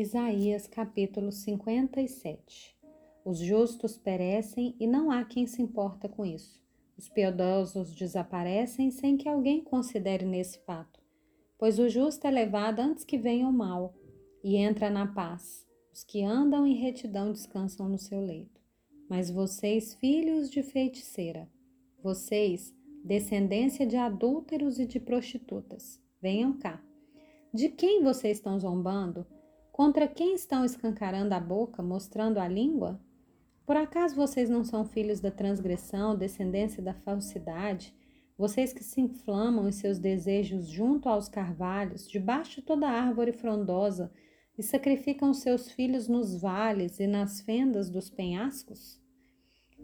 Isaías capítulo 57 Os justos perecem e não há quem se importa com isso. Os piedosos desaparecem sem que alguém considere nesse fato, pois o justo é levado antes que venha o mal e entra na paz. Os que andam em retidão descansam no seu leito. Mas vocês, filhos de feiticeira, vocês, descendência de adúlteros e de prostitutas, venham cá. De quem vocês estão zombando? Contra quem estão escancarando a boca, mostrando a língua? Por acaso vocês não são filhos da transgressão, descendência da falsidade? Vocês que se inflamam em seus desejos junto aos carvalhos, debaixo de toda árvore frondosa, e sacrificam seus filhos nos vales e nas fendas dos penhascos?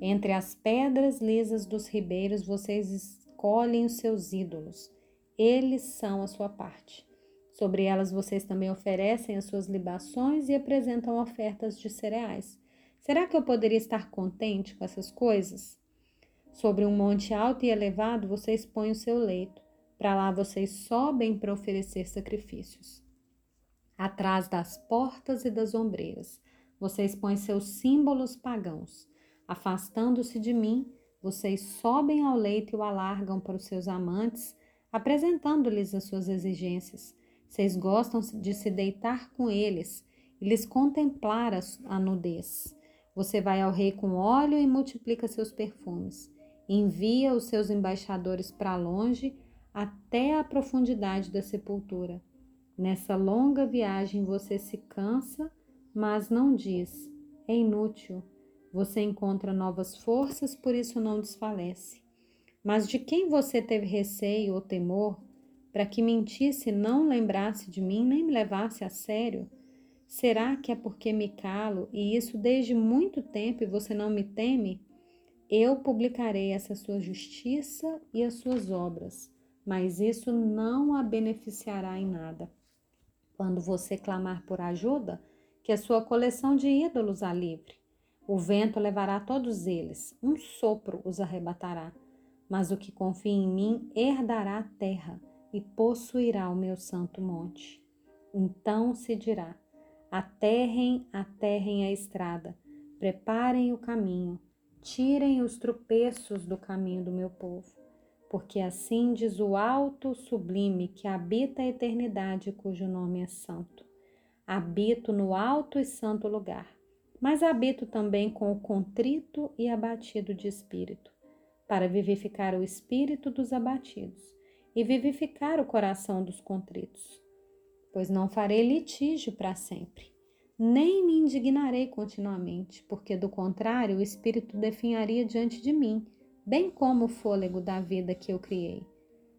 Entre as pedras lisas dos ribeiros vocês escolhem os seus ídolos. Eles são a sua parte. Sobre elas vocês também oferecem as suas libações e apresentam ofertas de cereais. Será que eu poderia estar contente com essas coisas? Sobre um monte alto e elevado vocês põem o seu leito. Para lá vocês sobem para oferecer sacrifícios. Atrás das portas e das ombreiras, vocês põem seus símbolos pagãos. Afastando-se de mim, vocês sobem ao leito e o alargam para os seus amantes, apresentando-lhes as suas exigências. Vocês gostam de se deitar com eles e lhes contemplar a nudez. Você vai ao rei com óleo e multiplica seus perfumes. Envia os seus embaixadores para longe até a profundidade da sepultura. Nessa longa viagem você se cansa, mas não diz: é inútil. Você encontra novas forças, por isso não desfalece. Mas de quem você teve receio ou temor, para que mentisse não lembrasse de mim nem me levasse a sério? Será que é porque me calo e isso desde muito tempo e você não me teme? Eu publicarei essa sua justiça e as suas obras, mas isso não a beneficiará em nada. Quando você clamar por ajuda, que a sua coleção de ídolos a livre. O vento levará todos eles, um sopro os arrebatará. Mas o que confia em mim herdará a terra e possuirá o meu santo monte. Então se dirá: aterrem, aterrem a estrada, preparem o caminho, tirem os tropeços do caminho do meu povo. Porque assim diz o alto sublime que habita a eternidade, cujo nome é santo. Habito no alto e santo lugar, mas habito também com o contrito e abatido de espírito, para vivificar o espírito dos abatidos e vivificar o coração dos contritos. Pois não farei litígio para sempre, nem me indignarei continuamente, porque do contrário o Espírito definharia diante de mim, bem como o fôlego da vida que eu criei.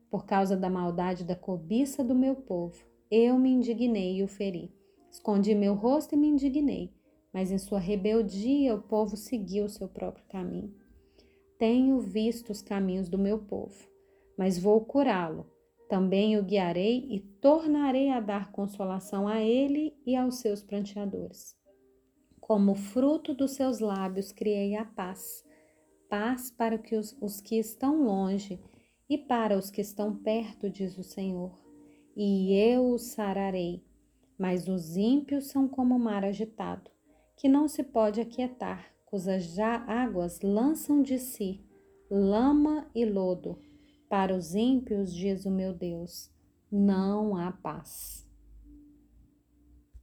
Por causa da maldade da cobiça do meu povo, eu me indignei e o feri. Escondi meu rosto e me indignei, mas em sua rebeldia o povo seguiu o seu próprio caminho. Tenho visto os caminhos do meu povo mas vou curá-lo. Também o guiarei e tornarei a dar consolação a ele e aos seus pranteadores. Como fruto dos seus lábios criei a paz, paz para que os, os que estão longe e para os que estão perto, diz o Senhor. E eu os sararei. Mas os ímpios são como o mar agitado, que não se pode aquietar, cujas águas lançam de si lama e lodo para os ímpios, diz o meu Deus, não há paz.